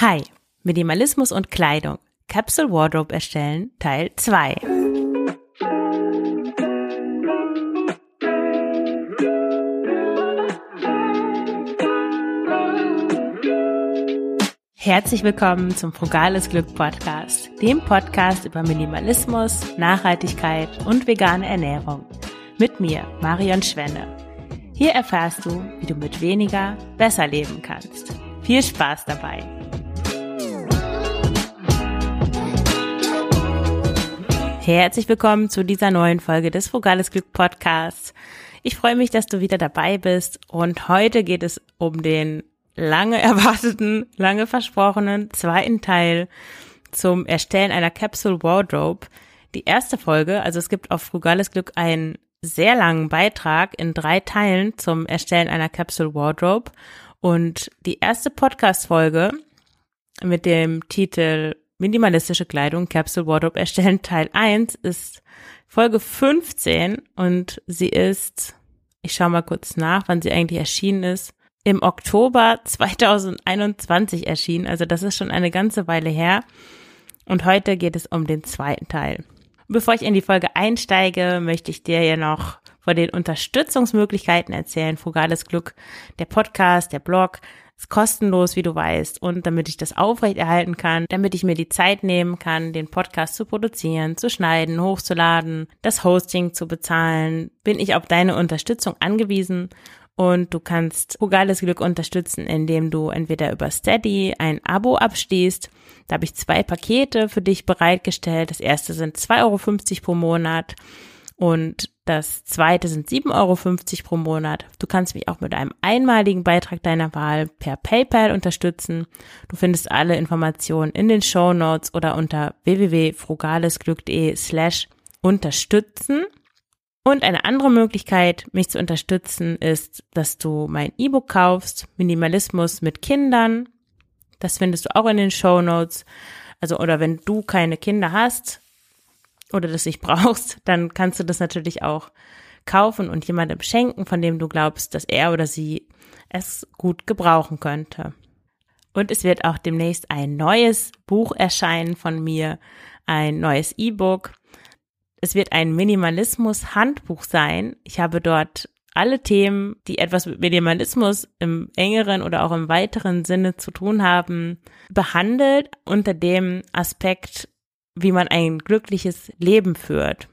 Hi, Minimalismus und Kleidung. Capsule Wardrobe erstellen, Teil 2. Herzlich willkommen zum Frugales Glück Podcast, dem Podcast über Minimalismus, Nachhaltigkeit und vegane Ernährung. Mit mir, Marion Schwenne. Hier erfährst du, wie du mit weniger besser leben kannst. Viel Spaß dabei! Herzlich willkommen zu dieser neuen Folge des Frugales Glück Podcasts. Ich freue mich, dass du wieder dabei bist und heute geht es um den lange erwarteten, lange versprochenen zweiten Teil zum Erstellen einer Capsule Wardrobe. Die erste Folge, also es gibt auf Frugales Glück einen sehr langen Beitrag in drei Teilen zum Erstellen einer Capsule Wardrobe. Und die erste Podcast-Folge mit dem Titel Minimalistische Kleidung Capsule Wardrobe erstellen Teil 1 ist Folge 15 und sie ist, ich schaue mal kurz nach, wann sie eigentlich erschienen ist, im Oktober 2021 erschienen. Also das ist schon eine ganze Weile her. Und heute geht es um den zweiten Teil. Bevor ich in die Folge einsteige, möchte ich dir ja noch von den Unterstützungsmöglichkeiten erzählen. Frugales Glück, der Podcast, der Blog, ist kostenlos, wie du weißt. Und damit ich das aufrechterhalten kann, damit ich mir die Zeit nehmen kann, den Podcast zu produzieren, zu schneiden, hochzuladen, das Hosting zu bezahlen, bin ich auf deine Unterstützung angewiesen. Und du kannst Frugales Glück unterstützen, indem du entweder über Steady ein Abo abschließt. Da habe ich zwei Pakete für dich bereitgestellt. Das erste sind 2,50 Euro pro Monat und das zweite sind 7,50 Euro pro Monat. Du kannst mich auch mit einem einmaligen Beitrag deiner Wahl per PayPal unterstützen. Du findest alle Informationen in den Show Notes oder unter www.frugalesglück.de slash unterstützen. Und eine andere Möglichkeit, mich zu unterstützen, ist, dass du mein E-Book kaufst, Minimalismus mit Kindern. Das findest du auch in den Show Notes. Also, oder wenn du keine Kinder hast oder das nicht brauchst, dann kannst du das natürlich auch kaufen und jemandem schenken, von dem du glaubst, dass er oder sie es gut gebrauchen könnte. Und es wird auch demnächst ein neues Buch erscheinen von mir, ein neues E-Book. Es wird ein Minimalismus-Handbuch sein. Ich habe dort alle Themen, die etwas mit Minimalismus im engeren oder auch im weiteren Sinne zu tun haben, behandelt unter dem Aspekt, wie man ein glückliches Leben führt.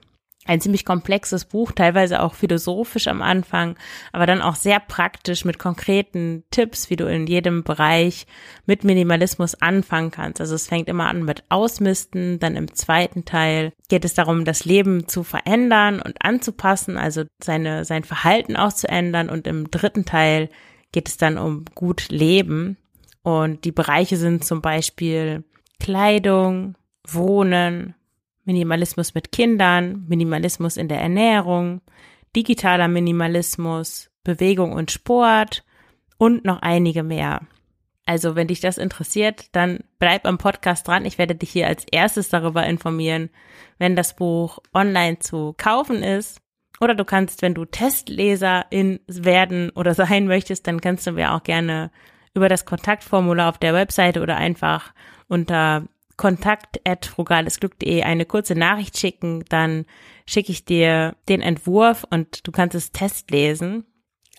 Ein ziemlich komplexes Buch, teilweise auch philosophisch am Anfang, aber dann auch sehr praktisch mit konkreten Tipps, wie du in jedem Bereich mit Minimalismus anfangen kannst. Also es fängt immer an mit Ausmisten, dann im zweiten Teil geht es darum, das Leben zu verändern und anzupassen, also seine, sein Verhalten auch zu ändern. Und im dritten Teil geht es dann um gut Leben. Und die Bereiche sind zum Beispiel Kleidung, Wohnen, Minimalismus mit Kindern, Minimalismus in der Ernährung, digitaler Minimalismus, Bewegung und Sport und noch einige mehr. Also wenn dich das interessiert, dann bleib am Podcast dran. Ich werde dich hier als erstes darüber informieren, wenn das Buch online zu kaufen ist. Oder du kannst, wenn du Testleserin werden oder sein möchtest, dann kannst du mir auch gerne über das Kontaktformular auf der Webseite oder einfach unter kontakt.frugalesglück.de eine kurze Nachricht schicken, dann schicke ich dir den Entwurf und du kannst es testlesen.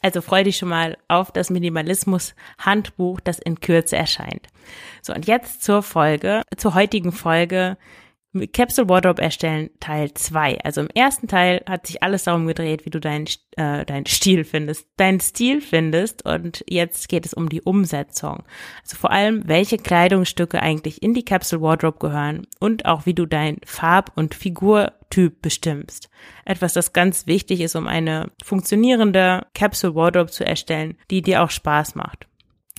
Also freu dich schon mal auf das Minimalismus-Handbuch, das in Kürze erscheint. So, und jetzt zur Folge, zur heutigen Folge, Capsule Wardrobe erstellen Teil 2. Also im ersten Teil hat sich alles darum gedreht, wie du deinen äh, deinen Stil findest, deinen Stil findest und jetzt geht es um die Umsetzung. Also vor allem, welche Kleidungsstücke eigentlich in die Capsule Wardrobe gehören und auch wie du dein Farb- und Figurtyp bestimmst. Etwas, das ganz wichtig ist, um eine funktionierende Capsule Wardrobe zu erstellen, die dir auch Spaß macht.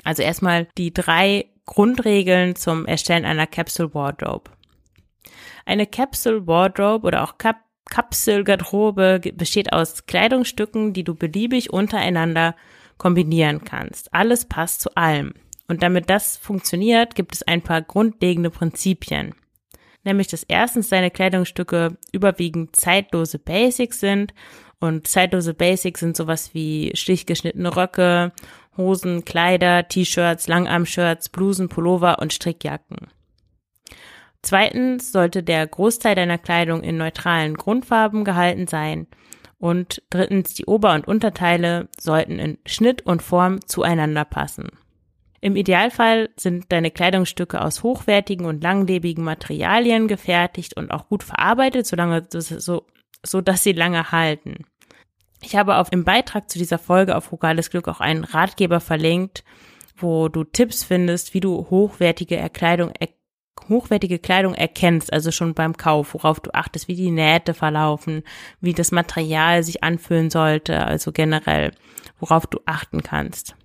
Also erstmal die drei Grundregeln zum Erstellen einer Capsule Wardrobe. Eine Capsule Wardrobe oder auch Kap Kapselgarderobe besteht aus Kleidungsstücken, die du beliebig untereinander kombinieren kannst. Alles passt zu allem. Und damit das funktioniert, gibt es ein paar grundlegende Prinzipien. Nämlich, dass erstens deine Kleidungsstücke überwiegend zeitlose Basics sind. Und zeitlose Basics sind sowas wie schlicht geschnittene Röcke, Hosen, Kleider, T-Shirts, Langarm-Shirts, Blusen, Pullover und Strickjacken. Zweitens sollte der Großteil deiner Kleidung in neutralen Grundfarben gehalten sein. Und drittens, die Ober- und Unterteile sollten in Schnitt und Form zueinander passen. Im Idealfall sind deine Kleidungsstücke aus hochwertigen und langlebigen Materialien gefertigt und auch gut verarbeitet, solange so, so dass sie lange halten. Ich habe auf im Beitrag zu dieser Folge auf Rugales Glück auch einen Ratgeber verlinkt, wo du Tipps findest, wie du hochwertige Kleidung hochwertige Kleidung erkennst, also schon beim Kauf, worauf du achtest, wie die Nähte verlaufen, wie das Material sich anfühlen sollte, also generell, worauf du achten kannst.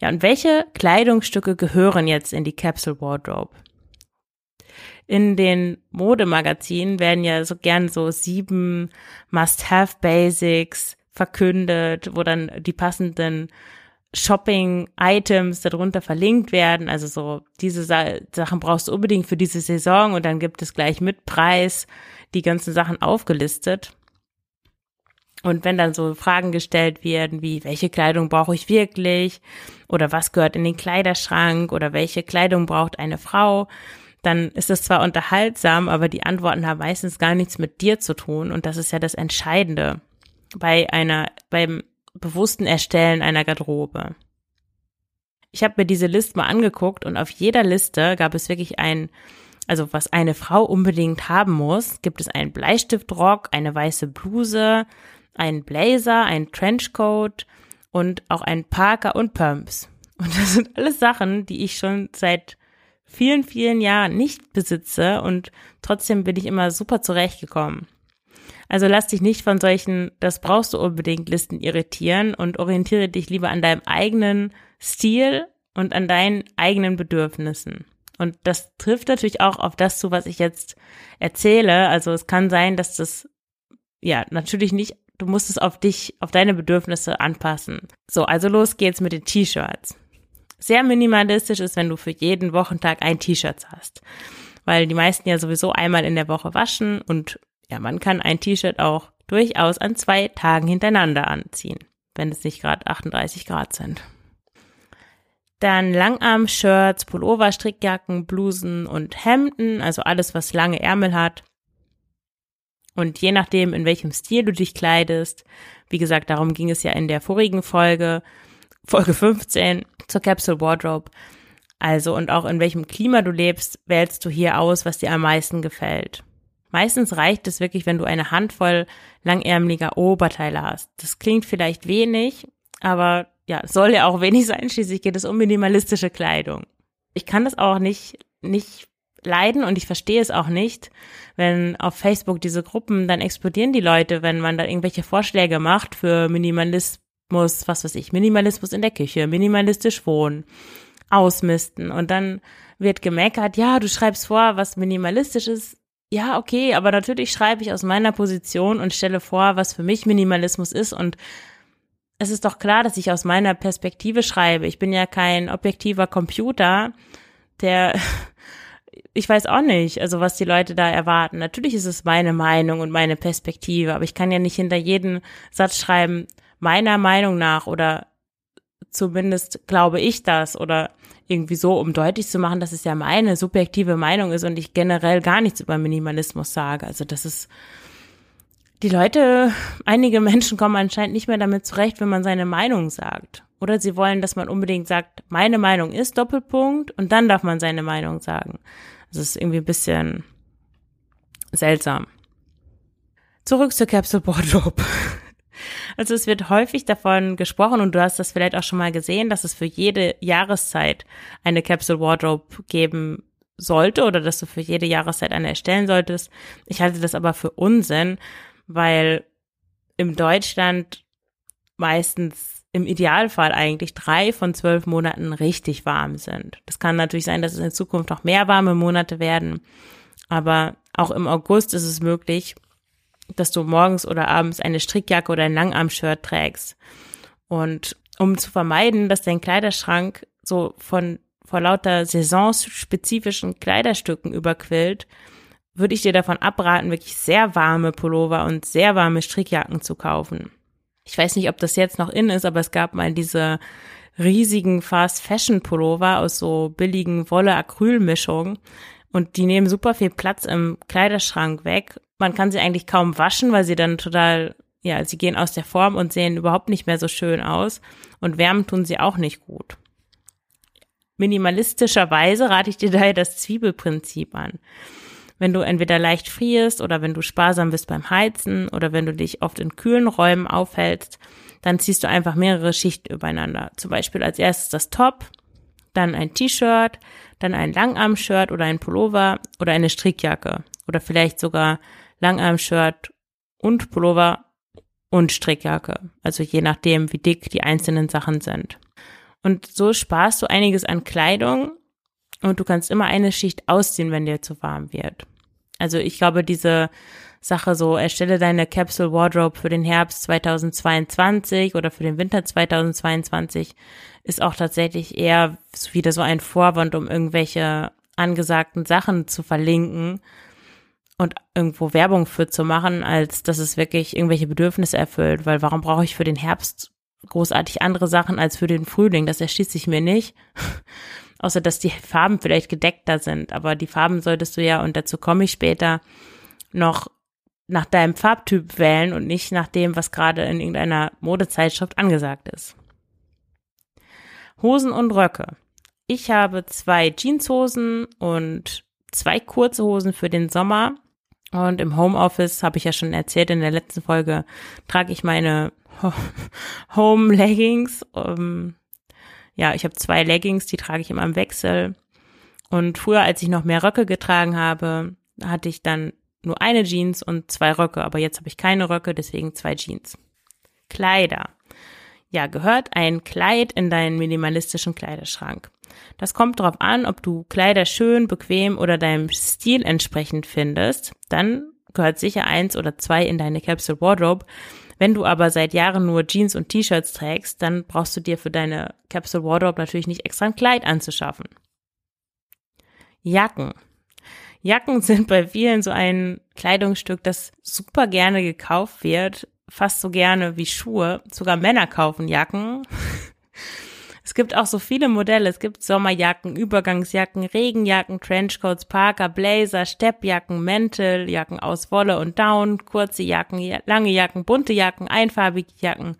Ja, und welche Kleidungsstücke gehören jetzt in die Capsule Wardrobe? In den Modemagazinen werden ja so gern so sieben Must-Have-Basics verkündet, wo dann die passenden Shopping-Items darunter verlinkt werden. Also so, diese Sa Sachen brauchst du unbedingt für diese Saison und dann gibt es gleich mit Preis die ganzen Sachen aufgelistet. Und wenn dann so Fragen gestellt werden, wie welche Kleidung brauche ich wirklich oder was gehört in den Kleiderschrank oder welche Kleidung braucht eine Frau, dann ist es zwar unterhaltsam, aber die Antworten haben meistens gar nichts mit dir zu tun und das ist ja das Entscheidende bei einer beim bewussten Erstellen einer Garderobe. Ich habe mir diese Liste mal angeguckt und auf jeder Liste gab es wirklich ein, also was eine Frau unbedingt haben muss, gibt es einen Bleistiftrock, eine weiße Bluse, einen Blazer, einen Trenchcoat und auch einen Parker und Pumps. Und das sind alles Sachen, die ich schon seit vielen, vielen Jahren nicht besitze und trotzdem bin ich immer super zurechtgekommen. Also lass dich nicht von solchen, das brauchst du unbedingt Listen irritieren und orientiere dich lieber an deinem eigenen Stil und an deinen eigenen Bedürfnissen. Und das trifft natürlich auch auf das zu, was ich jetzt erzähle. Also es kann sein, dass das, ja, natürlich nicht, du musst es auf dich, auf deine Bedürfnisse anpassen. So, also los geht's mit den T-Shirts. Sehr minimalistisch ist, wenn du für jeden Wochentag ein T-Shirt hast. Weil die meisten ja sowieso einmal in der Woche waschen und ja, man kann ein T-Shirt auch durchaus an zwei Tagen hintereinander anziehen, wenn es nicht gerade 38 Grad sind. Dann Langarm-Shirts, Pullover, Strickjacken, Blusen und Hemden, also alles, was lange Ärmel hat. Und je nachdem, in welchem Stil du dich kleidest, wie gesagt, darum ging es ja in der vorigen Folge, Folge 15 zur Capsule Wardrobe. Also und auch in welchem Klima du lebst, wählst du hier aus, was dir am meisten gefällt. Meistens reicht es wirklich, wenn du eine Handvoll langärmeliger Oberteile hast. Das klingt vielleicht wenig, aber ja, soll ja auch wenig sein. Schließlich geht es um minimalistische Kleidung. Ich kann das auch nicht, nicht leiden und ich verstehe es auch nicht, wenn auf Facebook diese Gruppen, dann explodieren die Leute, wenn man da irgendwelche Vorschläge macht für Minimalismus, was weiß ich, Minimalismus in der Küche, minimalistisch wohnen, ausmisten und dann wird gemeckert, ja, du schreibst vor, was minimalistisch ist, ja, okay, aber natürlich schreibe ich aus meiner Position und stelle vor, was für mich Minimalismus ist und es ist doch klar, dass ich aus meiner Perspektive schreibe. Ich bin ja kein objektiver Computer, der, ich weiß auch nicht, also was die Leute da erwarten. Natürlich ist es meine Meinung und meine Perspektive, aber ich kann ja nicht hinter jeden Satz schreiben, meiner Meinung nach oder zumindest glaube ich das oder irgendwie so, um deutlich zu machen, dass es ja meine subjektive Meinung ist und ich generell gar nichts über Minimalismus sage. Also das ist, die Leute, einige Menschen kommen anscheinend nicht mehr damit zurecht, wenn man seine Meinung sagt. Oder sie wollen, dass man unbedingt sagt, meine Meinung ist Doppelpunkt und dann darf man seine Meinung sagen. Das ist irgendwie ein bisschen seltsam. Zurück zur Capsule Wardrobe. Also es wird häufig davon gesprochen und du hast das vielleicht auch schon mal gesehen, dass es für jede Jahreszeit eine Capsule Wardrobe geben sollte oder dass du für jede Jahreszeit eine erstellen solltest. Ich halte das aber für Unsinn, weil im Deutschland meistens im Idealfall eigentlich drei von zwölf Monaten richtig warm sind. Das kann natürlich sein, dass es in Zukunft noch mehr warme Monate werden, aber auch im August ist es möglich, dass du morgens oder abends eine Strickjacke oder ein Langarm-Shirt trägst. Und um zu vermeiden, dass dein Kleiderschrank so von vor lauter saisonspezifischen Kleiderstücken überquillt, würde ich dir davon abraten, wirklich sehr warme Pullover und sehr warme Strickjacken zu kaufen. Ich weiß nicht, ob das jetzt noch in ist, aber es gab mal diese riesigen Fast Fashion Pullover aus so billigen Wolle-Acryl-Mischungen und die nehmen super viel Platz im Kleiderschrank weg. Man kann sie eigentlich kaum waschen, weil sie dann total, ja, sie gehen aus der Form und sehen überhaupt nicht mehr so schön aus und wärmen tun sie auch nicht gut. Minimalistischerweise rate ich dir daher das Zwiebelprinzip an. Wenn du entweder leicht frierst oder wenn du sparsam bist beim Heizen oder wenn du dich oft in kühlen Räumen aufhältst, dann ziehst du einfach mehrere Schichten übereinander. Zum Beispiel als erstes das Top, dann ein T-Shirt, dann ein Langarm-Shirt oder ein Pullover oder eine Strickjacke oder vielleicht sogar Langarm-Shirt und Pullover und Strickjacke. Also je nachdem, wie dick die einzelnen Sachen sind. Und so sparst du einiges an Kleidung und du kannst immer eine Schicht ausziehen, wenn dir zu warm wird. Also ich glaube, diese Sache so, erstelle deine Capsule Wardrobe für den Herbst 2022 oder für den Winter 2022 ist auch tatsächlich eher wieder so ein Vorwand, um irgendwelche angesagten Sachen zu verlinken und irgendwo Werbung für zu machen, als dass es wirklich irgendwelche Bedürfnisse erfüllt. Weil warum brauche ich für den Herbst großartig andere Sachen als für den Frühling? Das erschließt sich mir nicht außer dass die Farben vielleicht gedeckter sind. Aber die Farben solltest du ja, und dazu komme ich später, noch nach deinem Farbtyp wählen und nicht nach dem, was gerade in irgendeiner Modezeitschrift angesagt ist. Hosen und Röcke. Ich habe zwei Jeanshosen und zwei kurze Hosen für den Sommer. Und im Homeoffice, habe ich ja schon erzählt in der letzten Folge, trage ich meine Home Leggings. Um, ja, ich habe zwei Leggings, die trage ich immer im Wechsel. Und früher, als ich noch mehr Röcke getragen habe, hatte ich dann nur eine Jeans und zwei Röcke. Aber jetzt habe ich keine Röcke, deswegen zwei Jeans. Kleider. Ja, gehört ein Kleid in deinen minimalistischen Kleiderschrank. Das kommt darauf an, ob du Kleider schön, bequem oder deinem Stil entsprechend findest. Dann gehört sicher eins oder zwei in deine Capsule Wardrobe. Wenn du aber seit Jahren nur Jeans und T-Shirts trägst, dann brauchst du dir für deine Capsule Wardrobe natürlich nicht extra ein Kleid anzuschaffen. Jacken. Jacken sind bei vielen so ein Kleidungsstück, das super gerne gekauft wird, fast so gerne wie Schuhe. Sogar Männer kaufen Jacken. Es gibt auch so viele Modelle. Es gibt Sommerjacken, Übergangsjacken, Regenjacken, Trenchcoats, Parker, Blazer, Steppjacken, Mäntel, Jacken aus Wolle und Down, kurze Jacken, lange Jacken, bunte Jacken, einfarbige Jacken.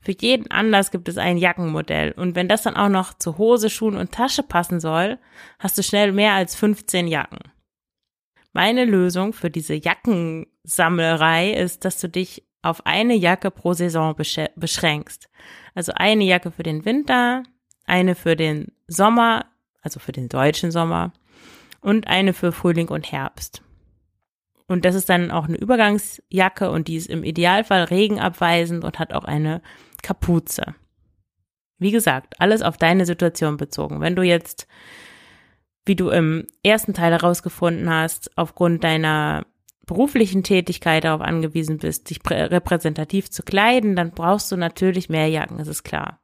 Für jeden Anlass gibt es ein Jackenmodell. Und wenn das dann auch noch zu Hose, Schuhen und Tasche passen soll, hast du schnell mehr als 15 Jacken. Meine Lösung für diese Jackensammelerei ist, dass du dich auf eine Jacke pro Saison beschränkst. Also eine Jacke für den Winter, eine für den Sommer, also für den deutschen Sommer und eine für Frühling und Herbst. Und das ist dann auch eine Übergangsjacke und die ist im Idealfall regenabweisend und hat auch eine Kapuze. Wie gesagt, alles auf deine Situation bezogen. Wenn du jetzt, wie du im ersten Teil herausgefunden hast, aufgrund deiner beruflichen Tätigkeit darauf angewiesen bist, dich repräsentativ zu kleiden, dann brauchst du natürlich mehr Jacken, das ist klar.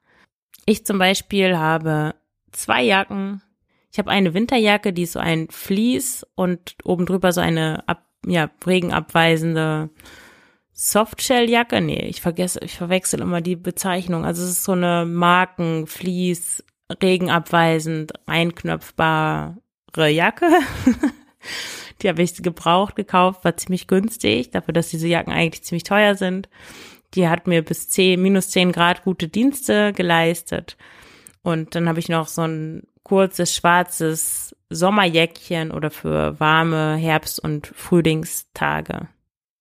Ich zum Beispiel habe zwei Jacken. Ich habe eine Winterjacke, die ist so ein Vlies und oben drüber so eine ab, ja, regenabweisende Softshelljacke. Nee, ich vergesse, ich verwechsel immer die Bezeichnung. Also es ist so eine Markenflies, regenabweisend, einknöpfbare Jacke. Die habe ich gebraucht gekauft, war ziemlich günstig, dafür, dass diese Jacken eigentlich ziemlich teuer sind. Die hat mir bis 10, minus 10 Grad gute Dienste geleistet. Und dann habe ich noch so ein kurzes schwarzes Sommerjäckchen oder für warme Herbst- und Frühlingstage.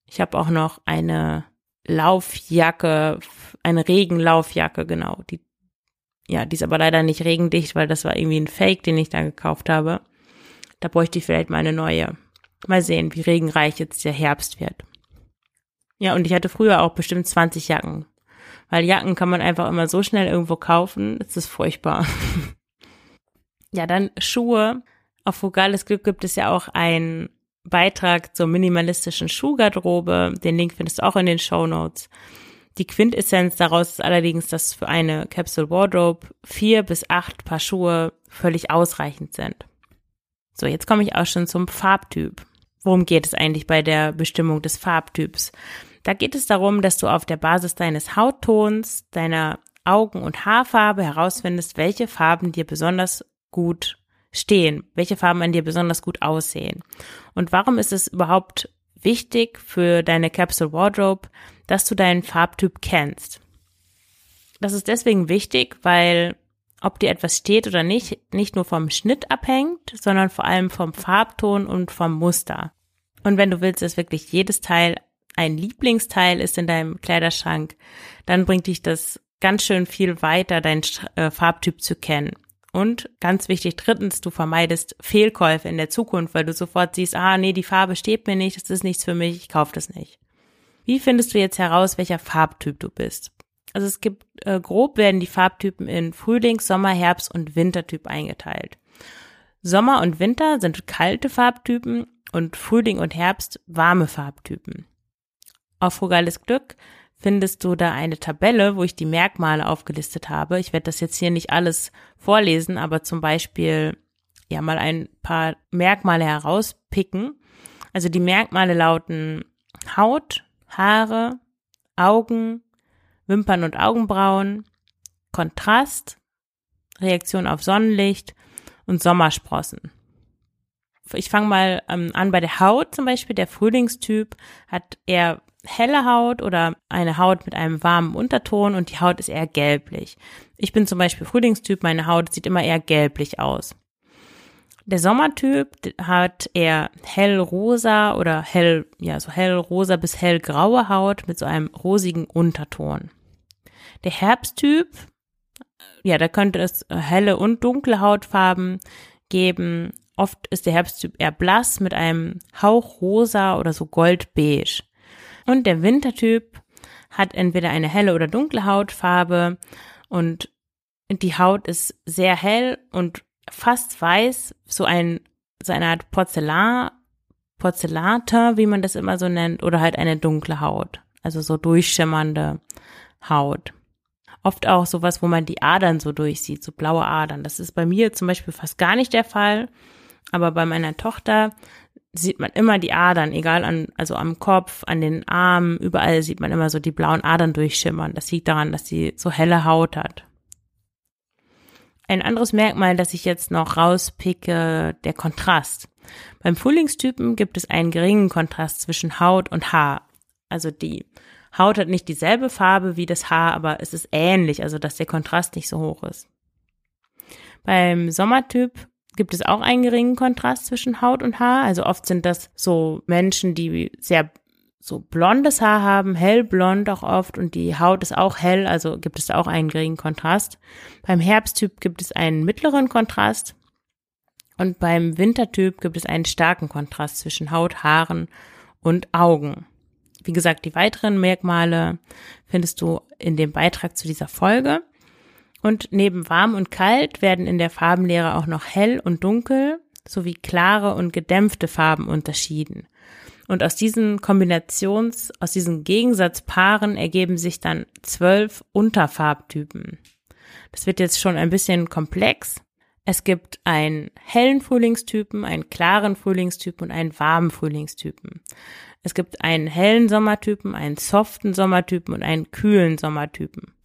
Ich habe auch noch eine Laufjacke, eine Regenlaufjacke, genau. Die, ja, die ist aber leider nicht regendicht, weil das war irgendwie ein Fake, den ich da gekauft habe. Da bräuchte ich vielleicht mal eine neue. Mal sehen, wie regenreich jetzt der Herbst wird. Ja, und ich hatte früher auch bestimmt 20 Jacken. Weil Jacken kann man einfach immer so schnell irgendwo kaufen. Es ist furchtbar. ja, dann Schuhe. Auf Vogales Glück gibt es ja auch einen Beitrag zur minimalistischen Schuhgarderobe. Den Link findest du auch in den Show Notes. Die Quintessenz daraus ist allerdings, dass für eine Capsule Wardrobe vier bis acht Paar Schuhe völlig ausreichend sind. So, jetzt komme ich auch schon zum Farbtyp worum geht es eigentlich bei der Bestimmung des Farbtyps? Da geht es darum, dass du auf der Basis deines Hauttons, deiner Augen- und Haarfarbe herausfindest, welche Farben dir besonders gut stehen, welche Farben an dir besonders gut aussehen. Und warum ist es überhaupt wichtig für deine Capsule Wardrobe, dass du deinen Farbtyp kennst? Das ist deswegen wichtig, weil ob dir etwas steht oder nicht, nicht nur vom Schnitt abhängt, sondern vor allem vom Farbton und vom Muster. Und wenn du willst, dass wirklich jedes Teil ein Lieblingsteil ist in deinem Kleiderschrank, dann bringt dich das ganz schön viel weiter, deinen äh, Farbtyp zu kennen. Und ganz wichtig, drittens, du vermeidest Fehlkäufe in der Zukunft, weil du sofort siehst, ah, nee, die Farbe steht mir nicht, das ist nichts für mich, ich kaufe das nicht. Wie findest du jetzt heraus, welcher Farbtyp du bist? Also es gibt, äh, grob werden die Farbtypen in Frühling, Sommer, Herbst und Wintertyp eingeteilt. Sommer und Winter sind kalte Farbtypen und Frühling und Herbst warme Farbtypen. Auf Frugales Glück findest du da eine Tabelle, wo ich die Merkmale aufgelistet habe. Ich werde das jetzt hier nicht alles vorlesen, aber zum Beispiel ja mal ein paar Merkmale herauspicken. Also die Merkmale lauten Haut, Haare, Augen, Wimpern und Augenbrauen, Kontrast, Reaktion auf Sonnenlicht und Sommersprossen. Ich fange mal ähm, an bei der Haut zum Beispiel. Der Frühlingstyp hat eher helle Haut oder eine Haut mit einem warmen Unterton und die Haut ist eher gelblich. Ich bin zum Beispiel Frühlingstyp, meine Haut sieht immer eher gelblich aus. Der Sommertyp hat eher hellrosa oder hell, ja, so hellrosa bis hellgraue Haut mit so einem rosigen Unterton. Der Herbsttyp, ja, da könnte es helle und dunkle Hautfarben geben. Oft ist der Herbsttyp eher blass mit einem Hauch rosa oder so goldbeige. Und der Wintertyp hat entweder eine helle oder dunkle Hautfarbe und die Haut ist sehr hell und fast weiß, so ein, so eine Art Porzellan, Porzellanteint, wie man das immer so nennt, oder halt eine dunkle Haut. Also so durchschimmernde Haut. Oft auch sowas, wo man die Adern so durchsieht, so blaue Adern. Das ist bei mir zum Beispiel fast gar nicht der Fall. Aber bei meiner Tochter sieht man immer die Adern, egal an, also am Kopf, an den Armen, überall sieht man immer so die blauen Adern durchschimmern. Das liegt daran, dass sie so helle Haut hat. Ein anderes Merkmal, das ich jetzt noch rauspicke, der Kontrast. Beim Frühlingstypen gibt es einen geringen Kontrast zwischen Haut und Haar. Also die Haut hat nicht dieselbe Farbe wie das Haar, aber es ist ähnlich, also dass der Kontrast nicht so hoch ist. Beim Sommertyp gibt es auch einen geringen Kontrast zwischen Haut und Haar. Also oft sind das so Menschen, die sehr so blondes Haar haben, hellblond auch oft und die Haut ist auch hell, also gibt es auch einen geringen Kontrast. Beim Herbsttyp gibt es einen mittleren Kontrast und beim Wintertyp gibt es einen starken Kontrast zwischen Haut, Haaren und Augen. Wie gesagt, die weiteren Merkmale findest du in dem Beitrag zu dieser Folge. Und neben warm und kalt werden in der Farbenlehre auch noch hell und dunkel sowie klare und gedämpfte Farben unterschieden. Und aus diesen Kombinations, aus diesen Gegensatzpaaren ergeben sich dann zwölf Unterfarbtypen. Das wird jetzt schon ein bisschen komplex. Es gibt einen hellen Frühlingstypen, einen klaren Frühlingstypen und einen warmen Frühlingstypen. Es gibt einen hellen Sommertypen, einen soften Sommertypen und einen kühlen Sommertypen.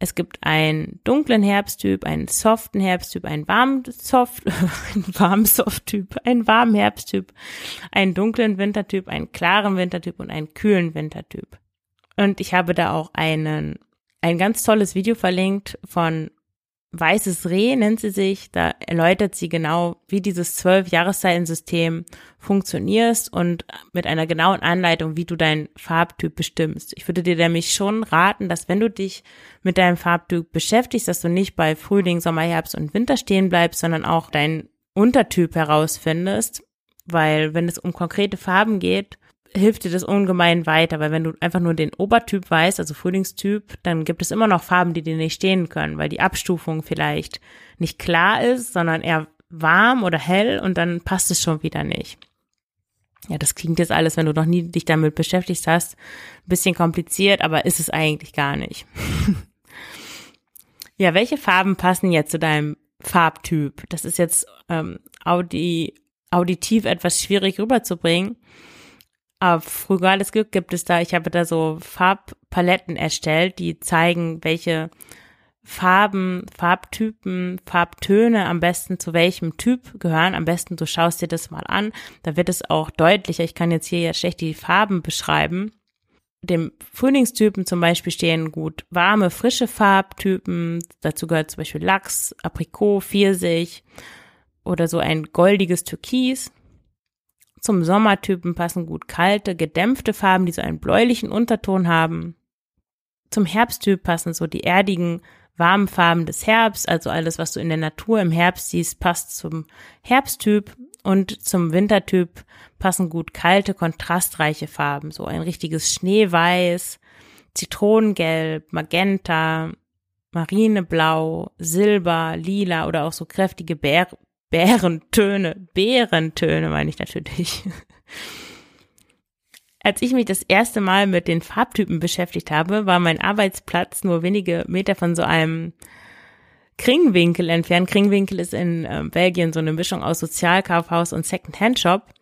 Es gibt einen dunklen Herbsttyp, einen soften Herbsttyp, einen warmen Soft, einen warmen Softtyp, einen warmen Herbsttyp, einen dunklen Wintertyp, einen klaren Wintertyp und einen kühlen Wintertyp. Und ich habe da auch einen, ein ganz tolles Video verlinkt von Weißes Reh nennt sie sich. Da erläutert sie genau, wie dieses zwölf Jahreszeitensystem funktioniert und mit einer genauen Anleitung, wie du deinen Farbtyp bestimmst. Ich würde dir nämlich schon raten, dass wenn du dich mit deinem Farbtyp beschäftigst, dass du nicht bei Frühling, Sommer, Herbst und Winter stehen bleibst, sondern auch deinen Untertyp herausfindest. Weil wenn es um konkrete Farben geht, hilft dir das ungemein weiter, weil wenn du einfach nur den Obertyp weißt, also Frühlingstyp, dann gibt es immer noch Farben, die dir nicht stehen können, weil die Abstufung vielleicht nicht klar ist, sondern eher warm oder hell und dann passt es schon wieder nicht. Ja, das klingt jetzt alles, wenn du noch nie dich damit beschäftigt hast, ein bisschen kompliziert, aber ist es eigentlich gar nicht. ja, welche Farben passen jetzt zu deinem Farbtyp? Das ist jetzt ähm, audi auditiv etwas schwierig rüberzubringen. Auf Frugales Glück gibt es da, ich habe da so Farbpaletten erstellt, die zeigen, welche Farben, Farbtypen, Farbtöne am besten zu welchem Typ gehören. Am besten du schaust dir das mal an. Da wird es auch deutlicher. Ich kann jetzt hier ja schlecht die Farben beschreiben. Dem Frühlingstypen zum Beispiel stehen gut warme, frische Farbtypen. Dazu gehört zum Beispiel Lachs, Aprikot, Pfirsich oder so ein goldiges Türkis. Zum Sommertypen passen gut kalte, gedämpfte Farben, die so einen bläulichen Unterton haben. Zum Herbsttyp passen so die erdigen, warmen Farben des Herbst, also alles, was du in der Natur im Herbst siehst, passt zum Herbsttyp und zum Wintertyp passen gut kalte, kontrastreiche Farben, so ein richtiges Schneeweiß, Zitronengelb, Magenta, Marineblau, Silber, Lila oder auch so kräftige Bär Bärentöne, Bärentöne meine ich natürlich. Als ich mich das erste Mal mit den Farbtypen beschäftigt habe, war mein Arbeitsplatz nur wenige Meter von so einem Kringwinkel entfernt. Kringwinkel ist in äh, Belgien so eine Mischung aus Sozialkaufhaus und Second-Hand-Shop.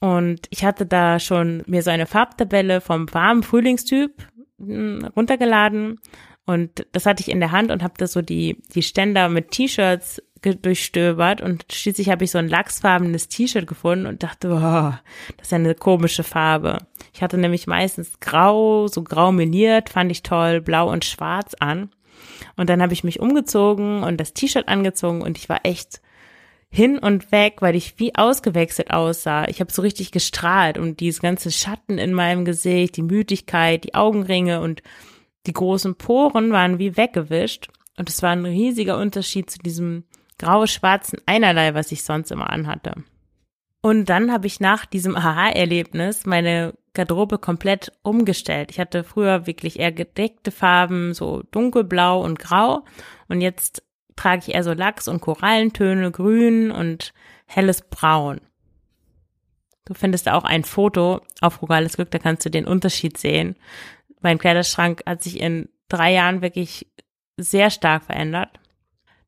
Und ich hatte da schon mir so eine Farbtabelle vom warmen Frühlingstyp hm, runtergeladen und das hatte ich in der Hand und habe da so die die Ständer mit T-Shirts durchstöbert und schließlich habe ich so ein lachsfarbenes T-Shirt gefunden und dachte, oh, das ist eine komische Farbe. Ich hatte nämlich meistens grau, so grau meliert, fand ich toll, blau und schwarz an. Und dann habe ich mich umgezogen und das T-Shirt angezogen und ich war echt hin und weg, weil ich wie ausgewechselt aussah. Ich habe so richtig gestrahlt und dieses ganze Schatten in meinem Gesicht, die Müdigkeit, die Augenringe und die großen Poren waren wie weggewischt. Und es war ein riesiger Unterschied zu diesem grau-schwarzen Einerlei, was ich sonst immer anhatte. Und dann habe ich nach diesem Aha-Erlebnis meine Garderobe komplett umgestellt. Ich hatte früher wirklich eher gedeckte Farben, so dunkelblau und grau. Und jetzt trage ich eher so Lachs- und Korallentöne, grün und helles Braun. Du findest auch ein Foto auf Rugales Glück, da kannst du den Unterschied sehen. Mein Kleiderschrank hat sich in drei Jahren wirklich sehr stark verändert.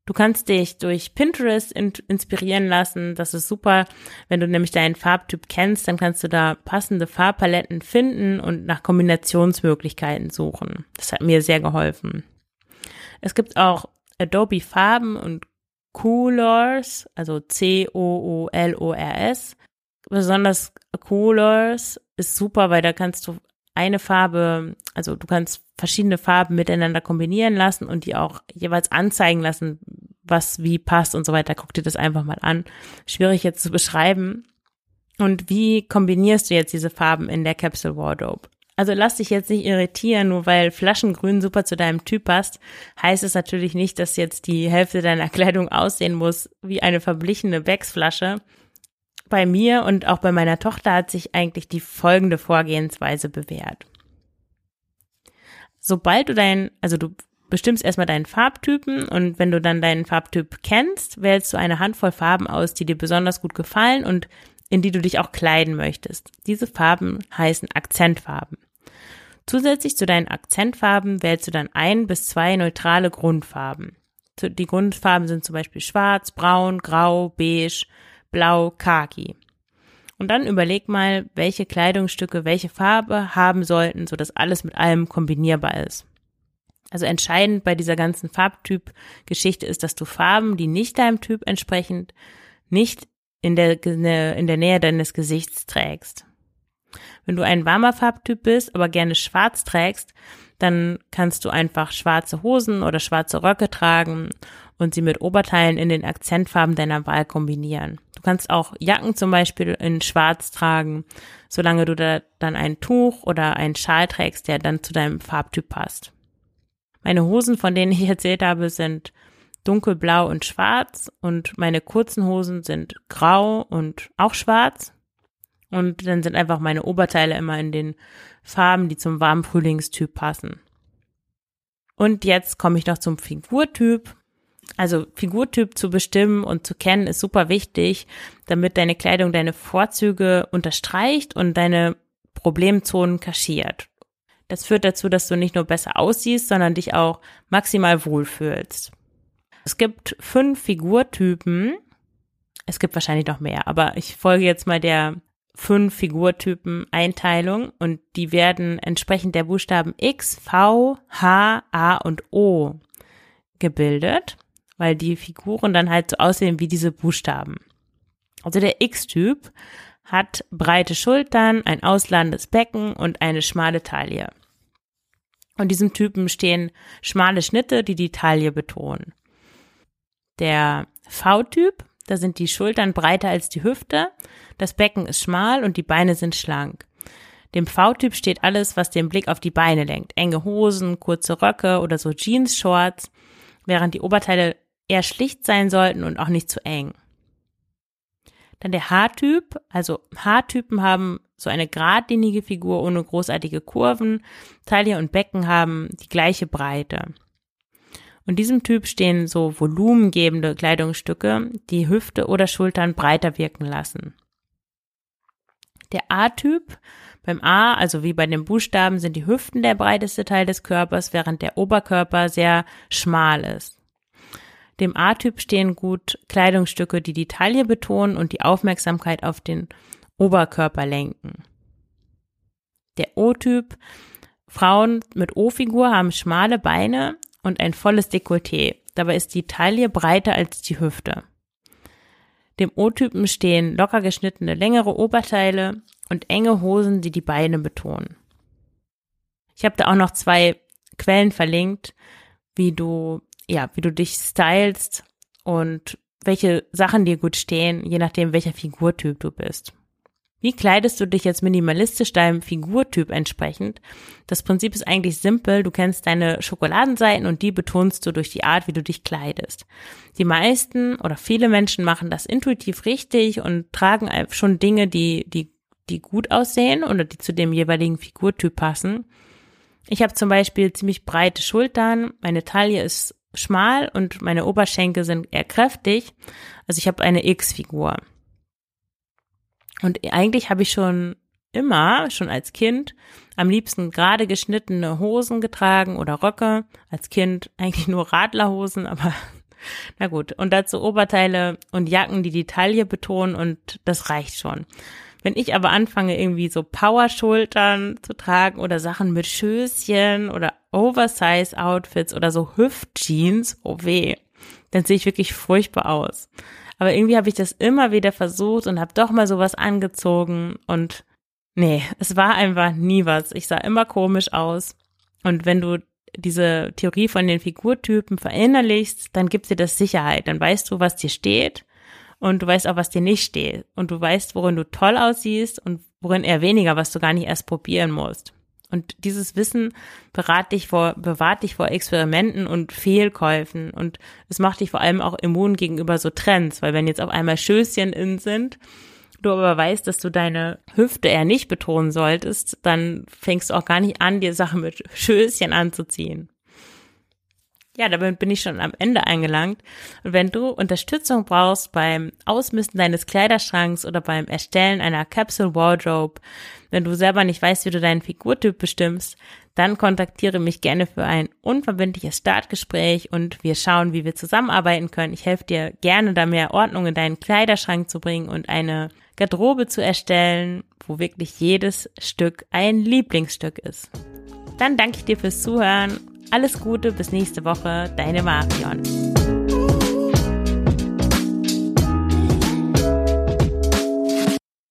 Du kannst dich durch Pinterest in inspirieren lassen. Das ist super. Wenn du nämlich deinen Farbtyp kennst, dann kannst du da passende Farbpaletten finden und nach Kombinationsmöglichkeiten suchen. Das hat mir sehr geholfen. Es gibt auch Adobe Farben und Coolors, also C-O-O-L-O-R-S. Besonders Coolors ist super, weil da kannst du eine Farbe, also du kannst verschiedene Farben miteinander kombinieren lassen und die auch jeweils anzeigen lassen, was wie passt und so weiter. Guck dir das einfach mal an. Schwierig jetzt zu beschreiben. Und wie kombinierst du jetzt diese Farben in der Capsule Wardrobe? Also lass dich jetzt nicht irritieren, nur weil Flaschengrün super zu deinem Typ passt, heißt es natürlich nicht, dass jetzt die Hälfte deiner Kleidung aussehen muss wie eine verblichene Becks-Flasche, bei mir und auch bei meiner Tochter hat sich eigentlich die folgende Vorgehensweise bewährt. Sobald du dein, also du bestimmst erstmal deinen Farbtypen und wenn du dann deinen Farbtyp kennst, wählst du eine Handvoll Farben aus, die dir besonders gut gefallen und in die du dich auch kleiden möchtest. Diese Farben heißen Akzentfarben. Zusätzlich zu deinen Akzentfarben wählst du dann ein bis zwei neutrale Grundfarben. Die Grundfarben sind zum Beispiel schwarz, braun, grau, beige, blau, khaki. Und dann überleg mal, welche Kleidungsstücke welche Farbe haben sollten, sodass alles mit allem kombinierbar ist. Also entscheidend bei dieser ganzen Farbtyp-Geschichte ist, dass du Farben, die nicht deinem Typ entsprechen, nicht in der, in der Nähe deines Gesichts trägst. Wenn du ein warmer Farbtyp bist, aber gerne schwarz trägst, dann kannst du einfach schwarze Hosen oder schwarze Röcke tragen und sie mit Oberteilen in den Akzentfarben deiner Wahl kombinieren. Du kannst auch Jacken zum Beispiel in schwarz tragen, solange du da dann ein Tuch oder einen Schal trägst, der dann zu deinem Farbtyp passt. Meine Hosen, von denen ich erzählt habe, sind dunkelblau und schwarz und meine kurzen Hosen sind grau und auch schwarz. Und dann sind einfach meine Oberteile immer in den Farben, die zum warmen Frühlingstyp passen. Und jetzt komme ich noch zum Figurtyp. Also Figurtyp zu bestimmen und zu kennen ist super wichtig, damit deine Kleidung deine Vorzüge unterstreicht und deine Problemzonen kaschiert. Das führt dazu, dass du nicht nur besser aussiehst, sondern dich auch maximal wohlfühlst. Es gibt fünf Figurtypen. Es gibt wahrscheinlich noch mehr, aber ich folge jetzt mal der fünf Figurtypen Einteilung und die werden entsprechend der Buchstaben X, V, H, A und O gebildet, weil die Figuren dann halt so aussehen wie diese Buchstaben. Also der X-Typ hat breite Schultern, ein ausladendes Becken und eine schmale Taille. Und diesem Typen stehen schmale Schnitte, die die Taille betonen. Der V-Typ, da sind die Schultern breiter als die Hüfte, das Becken ist schmal und die Beine sind schlank. Dem V-Typ steht alles, was den Blick auf die Beine lenkt. Enge Hosen, kurze Röcke oder so Jeans-Shorts, während die Oberteile eher schlicht sein sollten und auch nicht zu eng. Dann der H-Typ, also H-Typen haben so eine geradlinige Figur ohne großartige Kurven. Taille und Becken haben die gleiche Breite. Und diesem Typ stehen so volumengebende Kleidungsstücke, die Hüfte oder Schultern breiter wirken lassen. Der A-Typ, beim A, also wie bei den Buchstaben, sind die Hüften der breiteste Teil des Körpers, während der Oberkörper sehr schmal ist. Dem A-Typ stehen gut Kleidungsstücke, die die Taille betonen und die Aufmerksamkeit auf den Oberkörper lenken. Der O-Typ, Frauen mit O-Figur haben schmale Beine und ein volles Dekolleté. Dabei ist die Taille breiter als die Hüfte. Dem O-Typen stehen locker geschnittene längere Oberteile und enge Hosen, die die Beine betonen. Ich habe da auch noch zwei Quellen verlinkt, wie du ja, wie du dich stylst und welche Sachen dir gut stehen, je nachdem, welcher Figurtyp du bist. Wie kleidest du dich jetzt minimalistisch deinem Figurtyp entsprechend? Das Prinzip ist eigentlich simpel. Du kennst deine Schokoladenseiten und die betonst du durch die Art, wie du dich kleidest. Die meisten oder viele Menschen machen das intuitiv richtig und tragen schon Dinge, die, die, die gut aussehen oder die zu dem jeweiligen Figurtyp passen. Ich habe zum Beispiel ziemlich breite Schultern, meine Taille ist schmal und meine Oberschenkel sind eher kräftig. Also ich habe eine X-Figur. Und eigentlich habe ich schon immer, schon als Kind, am liebsten gerade geschnittene Hosen getragen oder Röcke. Als Kind eigentlich nur Radlerhosen, aber na gut. Und dazu Oberteile und Jacken, die die Taille betonen und das reicht schon. Wenn ich aber anfange, irgendwie so Powerschultern zu tragen oder Sachen mit Schößchen oder Oversize-Outfits oder so Hüftjeans, oh weh, dann sehe ich wirklich furchtbar aus. Aber irgendwie habe ich das immer wieder versucht und habe doch mal sowas angezogen und nee, es war einfach nie was. Ich sah immer komisch aus. Und wenn du diese Theorie von den Figurtypen verinnerlichst, dann gibt dir das Sicherheit. Dann weißt du, was dir steht und du weißt auch, was dir nicht steht. Und du weißt, worin du toll aussiehst und worin eher weniger, was du gar nicht erst probieren musst. Und dieses Wissen bewahrt dich vor, bewahrt dich vor Experimenten und Fehlkäufen. Und es macht dich vor allem auch immun gegenüber so Trends, weil wenn jetzt auf einmal Schößchen in sind, du aber weißt, dass du deine Hüfte eher nicht betonen solltest, dann fängst du auch gar nicht an, dir Sachen mit Schößchen anzuziehen. Ja, damit bin ich schon am Ende eingelangt. Und wenn du Unterstützung brauchst beim Ausmisten deines Kleiderschranks oder beim Erstellen einer Capsule Wardrobe, wenn du selber nicht weißt, wie du deinen Figurtyp bestimmst, dann kontaktiere mich gerne für ein unverbindliches Startgespräch und wir schauen, wie wir zusammenarbeiten können. Ich helfe dir gerne, da mehr Ordnung in deinen Kleiderschrank zu bringen und eine Garderobe zu erstellen, wo wirklich jedes Stück ein Lieblingsstück ist. Dann danke ich dir fürs Zuhören alles Gute, bis nächste Woche, deine Marion.